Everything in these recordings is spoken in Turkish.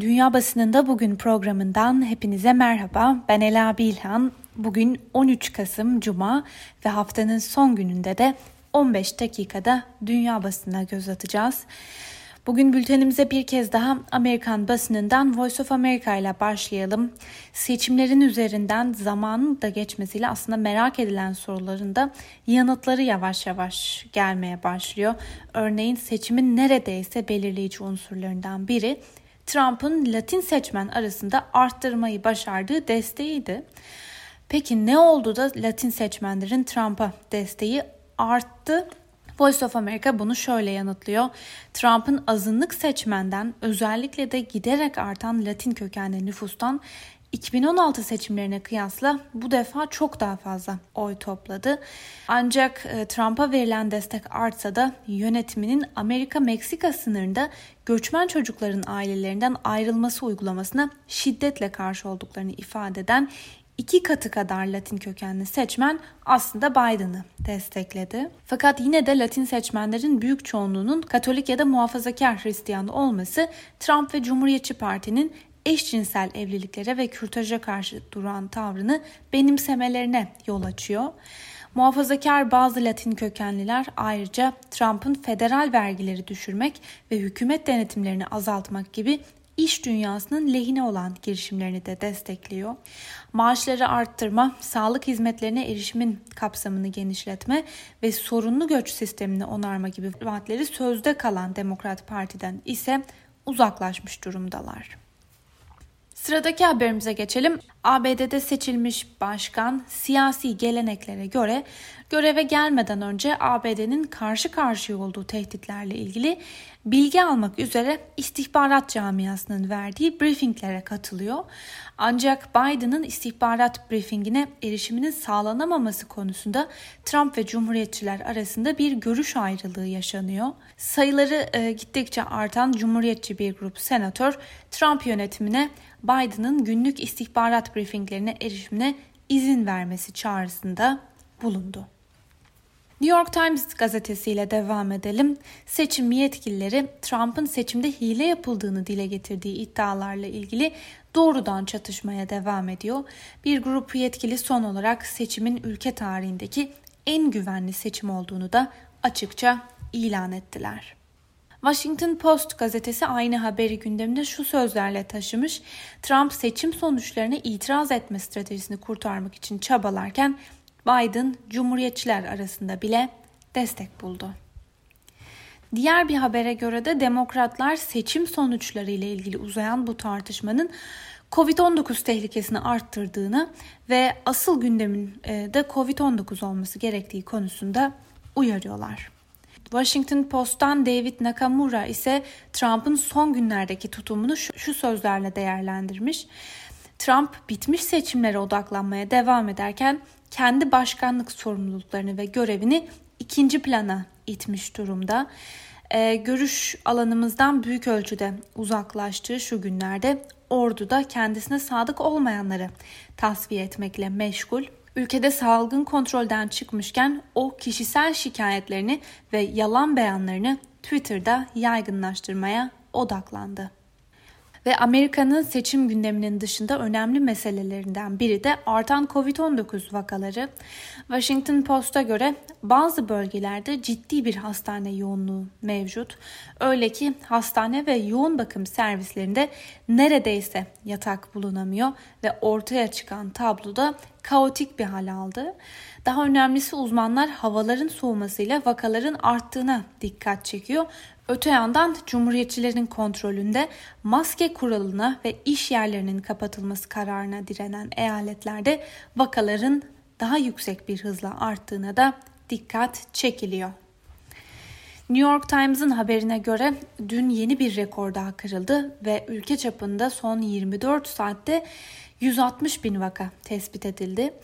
Dünya Basınında Bugün programından hepinize merhaba. Ben Ela Bilhan. Bugün 13 Kasım Cuma ve haftanın son gününde de 15 dakikada dünya basınına göz atacağız. Bugün bültenimize bir kez daha Amerikan basınından Voice of America ile başlayalım. Seçimlerin üzerinden zamanın da geçmesiyle aslında merak edilen soruların da yanıtları yavaş yavaş gelmeye başlıyor. Örneğin seçimin neredeyse belirleyici unsurlarından biri Trump'ın Latin seçmen arasında arttırmayı başardığı desteğiydi. Peki ne oldu da Latin seçmenlerin Trump'a desteği arttı? Voice of America bunu şöyle yanıtlıyor. Trump'ın azınlık seçmenden özellikle de giderek artan Latin kökenli nüfustan 2016 seçimlerine kıyasla bu defa çok daha fazla oy topladı. Ancak e, Trump'a verilen destek artsa da yönetiminin Amerika-Meksika sınırında göçmen çocukların ailelerinden ayrılması uygulamasına şiddetle karşı olduklarını ifade eden iki katı kadar Latin kökenli seçmen aslında Biden'ı destekledi. Fakat yine de Latin seçmenlerin büyük çoğunluğunun Katolik ya da muhafazakar Hristiyan olması Trump ve Cumhuriyetçi Parti'nin eşcinsel evliliklere ve kürtaja karşı duran tavrını benimsemelerine yol açıyor. Muhafazakar bazı Latin kökenliler ayrıca Trump'ın federal vergileri düşürmek ve hükümet denetimlerini azaltmak gibi iş dünyasının lehine olan girişimlerini de destekliyor. Maaşları arttırma, sağlık hizmetlerine erişimin kapsamını genişletme ve sorunlu göç sistemini onarma gibi vaatleri sözde kalan Demokrat Parti'den ise uzaklaşmış durumdalar. Sıradaki haberimize geçelim. ABD'de seçilmiş başkan siyasi geleneklere göre göreve gelmeden önce ABD'nin karşı karşıya olduğu tehditlerle ilgili bilgi almak üzere istihbarat camiasının verdiği briefinglere katılıyor. Ancak Biden'ın istihbarat briefingine erişiminin sağlanamaması konusunda Trump ve Cumhuriyetçiler arasında bir görüş ayrılığı yaşanıyor. Sayıları e, gittikçe artan Cumhuriyetçi bir grup senatör Trump yönetimine Biden'ın günlük istihbarat briefinglerine erişimine izin vermesi çağrısında bulundu. New York Times gazetesiyle devam edelim. Seçim yetkilileri Trump'ın seçimde hile yapıldığını dile getirdiği iddialarla ilgili doğrudan çatışmaya devam ediyor. Bir grup yetkili son olarak seçimin ülke tarihindeki en güvenli seçim olduğunu da açıkça ilan ettiler. Washington Post gazetesi aynı haberi gündeminde şu sözlerle taşımış. Trump seçim sonuçlarına itiraz etme stratejisini kurtarmak için çabalarken Biden Cumhuriyetçiler arasında bile destek buldu. Diğer bir habere göre de demokratlar seçim sonuçları ile ilgili uzayan bu tartışmanın Covid-19 tehlikesini arttırdığını ve asıl gündemin e, de Covid-19 olması gerektiği konusunda uyarıyorlar. Washington Post'tan David Nakamura ise Trump'ın son günlerdeki tutumunu şu, şu sözlerle değerlendirmiş. Trump bitmiş seçimlere odaklanmaya devam ederken kendi başkanlık sorumluluklarını ve görevini ikinci plana itmiş durumda. Ee, görüş alanımızdan büyük ölçüde uzaklaştığı şu günlerde orduda kendisine sadık olmayanları tasfiye etmekle meşgul. Ülkede salgın kontrolden çıkmışken o kişisel şikayetlerini ve yalan beyanlarını Twitter'da yaygınlaştırmaya odaklandı. Ve Amerika'nın seçim gündeminin dışında önemli meselelerinden biri de artan Covid-19 vakaları. Washington Post'a göre bazı bölgelerde ciddi bir hastane yoğunluğu mevcut. Öyle ki hastane ve yoğun bakım servislerinde neredeyse yatak bulunamıyor ve ortaya çıkan tabloda kaotik bir hal aldı. Daha önemlisi uzmanlar havaların soğumasıyla vakaların arttığına dikkat çekiyor Öte yandan Cumhuriyetçilerin kontrolünde maske kuralına ve iş yerlerinin kapatılması kararına direnen eyaletlerde vakaların daha yüksek bir hızla arttığına da dikkat çekiliyor. New York Times'ın haberine göre dün yeni bir rekor daha kırıldı ve ülke çapında son 24 saatte 160 bin vaka tespit edildi.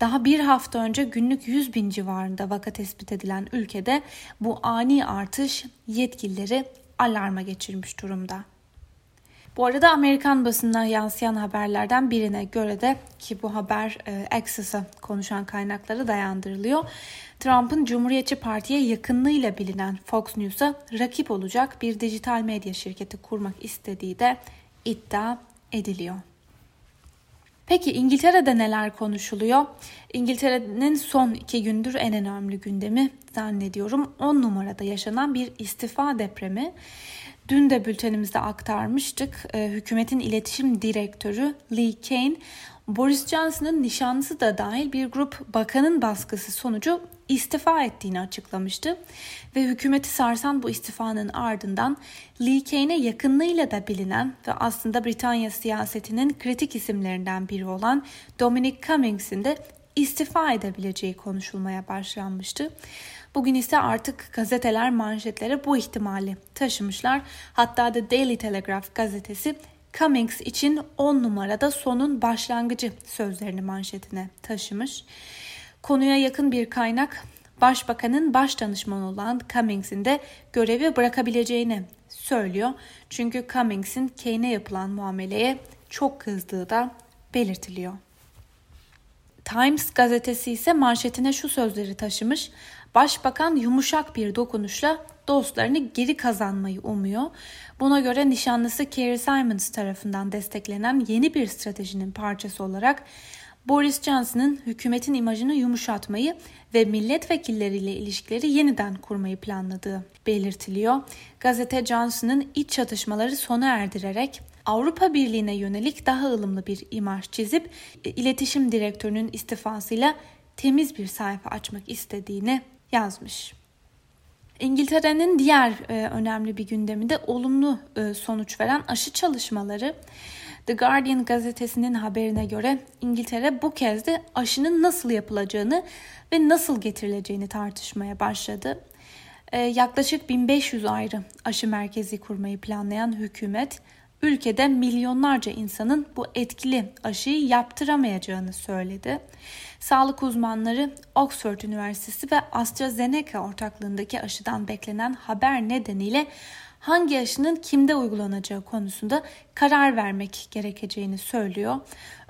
Daha bir hafta önce günlük 100 bin civarında vaka tespit edilen ülkede bu ani artış yetkilileri alarma geçirmiş durumda. Bu arada Amerikan basınına yansıyan haberlerden birine göre de ki bu haber e, Access'a konuşan kaynaklara dayandırılıyor. Trump'ın Cumhuriyetçi Parti'ye yakınlığıyla bilinen Fox News'a rakip olacak bir dijital medya şirketi kurmak istediği de iddia ediliyor. Peki İngiltere'de neler konuşuluyor? İngiltere'nin son iki gündür en önemli gündemi zannediyorum 10 numarada yaşanan bir istifa depremi. Dün de bültenimizde aktarmıştık. Ee, hükümetin iletişim direktörü Lee Kane, Boris Johnson'ın nişanlısı da dahil bir grup bakanın baskısı sonucu istifa ettiğini açıklamıştı. Ve hükümeti sarsan bu istifanın ardından Lee Kane'e yakınlığıyla da bilinen ve aslında Britanya siyasetinin kritik isimlerinden biri olan Dominic Cummings'in de istifa edebileceği konuşulmaya başlanmıştı. Bugün ise artık gazeteler manşetlere bu ihtimali taşımışlar. Hatta The Daily Telegraph gazetesi Cummings için 10 numarada sonun başlangıcı sözlerini manşetine taşımış. Konuya yakın bir kaynak Başbakanın baş danışmanı olan Cummings'in de görevi bırakabileceğini söylüyor. Çünkü Cummings'in Kane'e yapılan muameleye çok kızdığı da belirtiliyor. Times gazetesi ise manşetine şu sözleri taşımış. Başbakan yumuşak bir dokunuşla dostlarını geri kazanmayı umuyor. Buna göre nişanlısı Kerry Simons tarafından desteklenen yeni bir stratejinin parçası olarak Boris Johnson'ın hükümetin imajını yumuşatmayı ve milletvekilleriyle ilişkileri yeniden kurmayı planladığı belirtiliyor. Gazete Johnson'ın iç çatışmaları sona erdirerek Avrupa Birliği'ne yönelik daha ılımlı bir imaj çizip e, iletişim direktörünün istifasıyla temiz bir sayfa açmak istediğini yazmış. İngiltere'nin diğer e, önemli bir gündeminde olumlu e, sonuç veren aşı çalışmaları. The Guardian gazetesinin haberine göre İngiltere bu kez de aşının nasıl yapılacağını ve nasıl getirileceğini tartışmaya başladı. E, yaklaşık 1500 ayrı aşı merkezi kurmayı planlayan hükümet ülkede milyonlarca insanın bu etkili aşıyı yaptıramayacağını söyledi. Sağlık uzmanları Oxford Üniversitesi ve AstraZeneca ortaklığındaki aşıdan beklenen haber nedeniyle hangi aşının kimde uygulanacağı konusunda karar vermek gerekeceğini söylüyor.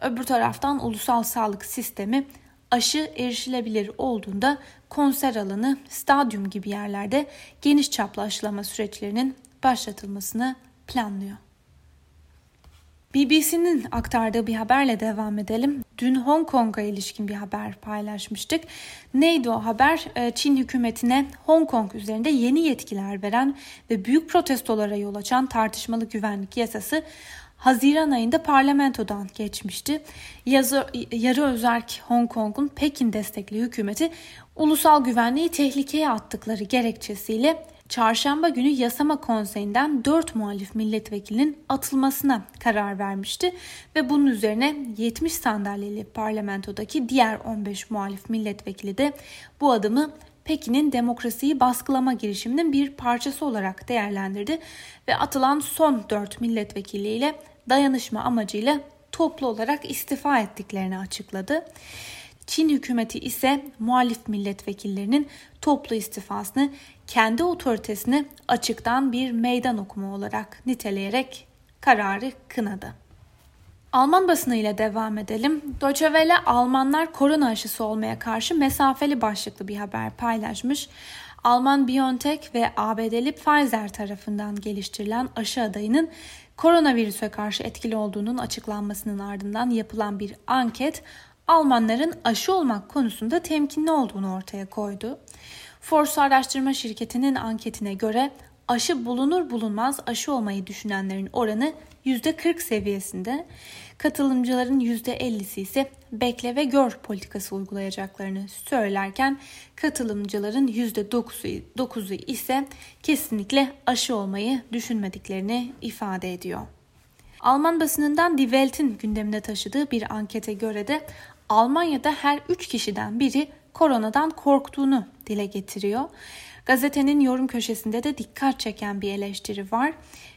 Öbür taraftan ulusal sağlık sistemi aşı erişilebilir olduğunda konser alanı, stadyum gibi yerlerde geniş çaplı aşılama süreçlerinin başlatılmasını planlıyor. BBC'nin aktardığı bir haberle devam edelim. Dün Hong Kong'a ilişkin bir haber paylaşmıştık. Neydi o haber? Ee, Çin hükümetine Hong Kong üzerinde yeni yetkiler veren ve büyük protestolara yol açan tartışmalı güvenlik yasası Haziran ayında parlamentodan geçmişti. Yazı, yarı özerk Hong Kong'un Pekin destekli hükümeti ulusal güvenliği tehlikeye attıkları gerekçesiyle çarşamba günü yasama konseyinden 4 muhalif milletvekilinin atılmasına karar vermişti ve bunun üzerine 70 sandalyeli parlamentodaki diğer 15 muhalif milletvekili de bu adımı Pekin'in demokrasiyi baskılama girişiminin bir parçası olarak değerlendirdi ve atılan son 4 milletvekiliyle dayanışma amacıyla toplu olarak istifa ettiklerini açıkladı. Çin hükümeti ise muhalif milletvekillerinin toplu istifasını kendi otoritesini açıktan bir meydan okuma olarak niteleyerek kararı kınadı. Alman basını ile devam edelim. Deutsche Welle Almanlar korona aşısı olmaya karşı mesafeli başlıklı bir haber paylaşmış. Alman BioNTech ve ABD'li Pfizer tarafından geliştirilen aşı adayının koronavirüse karşı etkili olduğunun açıklanmasının ardından yapılan bir anket Almanların aşı olmak konusunda temkinli olduğunu ortaya koydu. Force araştırma şirketinin anketine göre aşı bulunur bulunmaz aşı olmayı düşünenlerin oranı %40 seviyesinde. Katılımcıların %50'si ise bekle ve gör politikası uygulayacaklarını söylerken katılımcıların %9'u ise kesinlikle aşı olmayı düşünmediklerini ifade ediyor. Alman basınından Die Welt'in gündemine taşıdığı bir ankete göre de Almanya'da her 3 kişiden biri koronadan korktuğunu dile getiriyor. Gazetenin yorum köşesinde de dikkat çeken bir eleştiri var.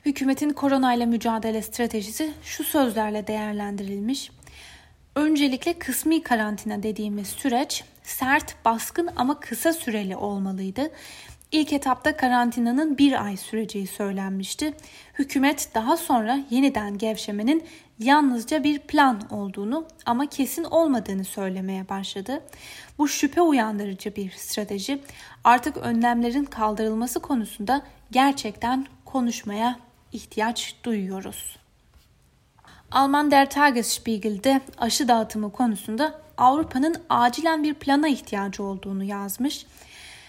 Hükümetin koronayla mücadele stratejisi şu sözlerle değerlendirilmiş. Öncelikle kısmi karantina dediğimiz süreç sert, baskın ama kısa süreli olmalıydı. İlk etapta karantinanın bir ay süreceği söylenmişti. Hükümet daha sonra yeniden gevşemenin yalnızca bir plan olduğunu ama kesin olmadığını söylemeye başladı. Bu şüphe uyandırıcı bir strateji. Artık önlemlerin kaldırılması konusunda gerçekten konuşmaya ihtiyaç duyuyoruz. Alman Der Tagesspiegel'de aşı dağıtımı konusunda Avrupa'nın acilen bir plana ihtiyacı olduğunu yazmış.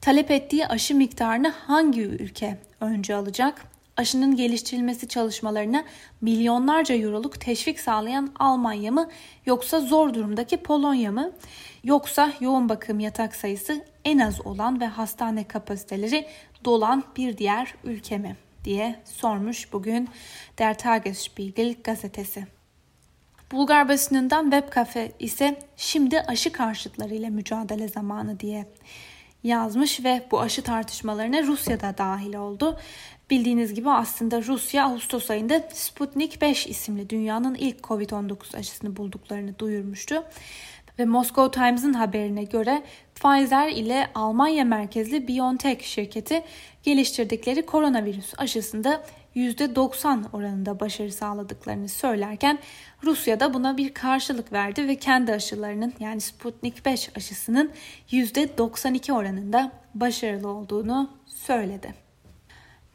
Talep ettiği aşı miktarını hangi ülke önce alacak? Aşının geliştirilmesi çalışmalarına milyonlarca euroluk teşvik sağlayan Almanya mı yoksa zor durumdaki Polonya mı? Yoksa yoğun bakım yatak sayısı en az olan ve hastane kapasiteleri dolan bir diğer ülke mi diye sormuş bugün Der Tagesspiegel gazetesi. Bulgar basınından web kafe ise şimdi aşı karşıtlarıyla mücadele zamanı diye yazmış ve bu aşı tartışmalarına Rusya da dahil oldu. Bildiğiniz gibi aslında Rusya Ağustos ayında Sputnik 5 isimli dünyanın ilk Covid-19 aşısını bulduklarını duyurmuştu. Ve Moscow Times'ın haberine göre Pfizer ile Almanya merkezli BioNTech şirketi geliştirdikleri koronavirüs aşısında %90 oranında başarı sağladıklarını söylerken Rusya da buna bir karşılık verdi ve kendi aşılarının yani Sputnik 5 aşısının %92 oranında başarılı olduğunu söyledi.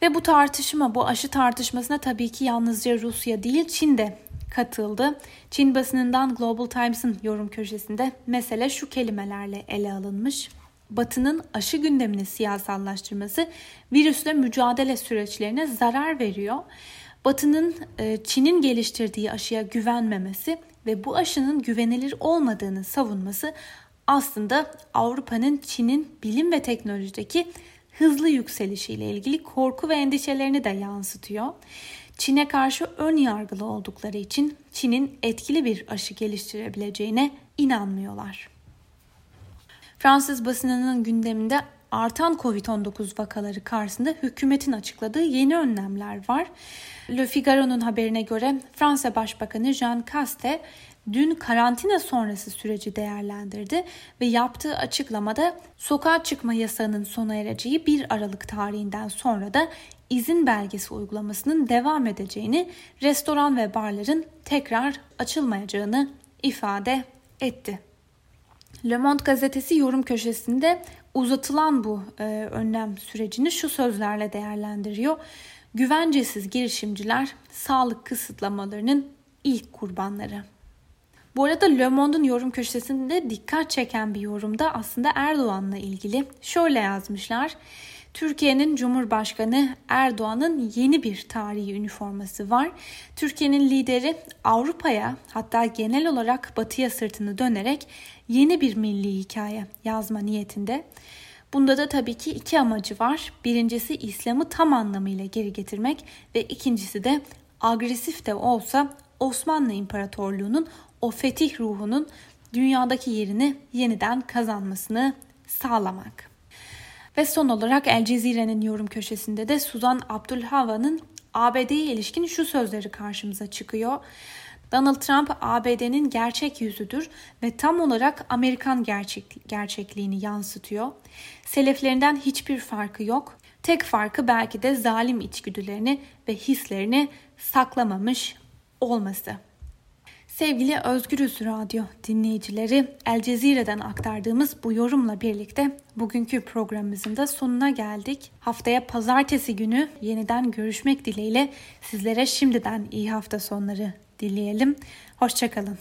Ve bu tartışma, bu aşı tartışmasına tabii ki yalnızca Rusya değil Çin de katıldı. Çin basınından Global Times'ın yorum köşesinde mesele şu kelimelerle ele alınmış. Batı'nın aşı gündemini siyasallaştırması virüsle mücadele süreçlerine zarar veriyor. Batı'nın e, Çin'in geliştirdiği aşıya güvenmemesi ve bu aşının güvenilir olmadığını savunması aslında Avrupa'nın Çin'in bilim ve teknolojideki hızlı yükselişiyle ilgili korku ve endişelerini de yansıtıyor. Çin'e karşı ön yargılı oldukları için Çin'in etkili bir aşı geliştirebileceğine inanmıyorlar. Fransız basınının gündeminde artan Covid-19 vakaları karşısında hükümetin açıkladığı yeni önlemler var. Le Figaro'nun haberine göre Fransa Başbakanı Jean Caste dün karantina sonrası süreci değerlendirdi ve yaptığı açıklamada sokağa çıkma yasağının sona ereceği 1 Aralık tarihinden sonra da izin belgesi uygulamasının devam edeceğini, restoran ve barların tekrar açılmayacağını ifade etti. Le Monde gazetesi yorum köşesinde uzatılan bu e, önlem sürecini şu sözlerle değerlendiriyor. Güvencesiz girişimciler sağlık kısıtlamalarının ilk kurbanları. Bu arada Le Monde'un yorum köşesinde dikkat çeken bir yorumda aslında Erdoğan'la ilgili şöyle yazmışlar. Türkiye'nin Cumhurbaşkanı Erdoğan'ın yeni bir tarihi üniforması var. Türkiye'nin lideri Avrupa'ya hatta genel olarak batıya sırtını dönerek yeni bir milli hikaye yazma niyetinde. Bunda da tabii ki iki amacı var. Birincisi İslam'ı tam anlamıyla geri getirmek ve ikincisi de agresif de olsa Osmanlı İmparatorluğu'nun o fetih ruhunun dünyadaki yerini yeniden kazanmasını sağlamak. Ve son olarak El Cezire'nin yorum köşesinde de Suzan Abdülhava'nın ABD'ye ilişkin şu sözleri karşımıza çıkıyor. Donald Trump ABD'nin gerçek yüzüdür ve tam olarak Amerikan gerçek, gerçekliğini yansıtıyor. Seleflerinden hiçbir farkı yok. Tek farkı belki de zalim içgüdülerini ve hislerini saklamamış olması. Sevgili Özgürüz Radyo dinleyicileri El Cezire'den aktardığımız bu yorumla birlikte bugünkü programımızın da sonuna geldik. Haftaya pazartesi günü yeniden görüşmek dileğiyle sizlere şimdiden iyi hafta sonları dileyelim. Hoşçakalın.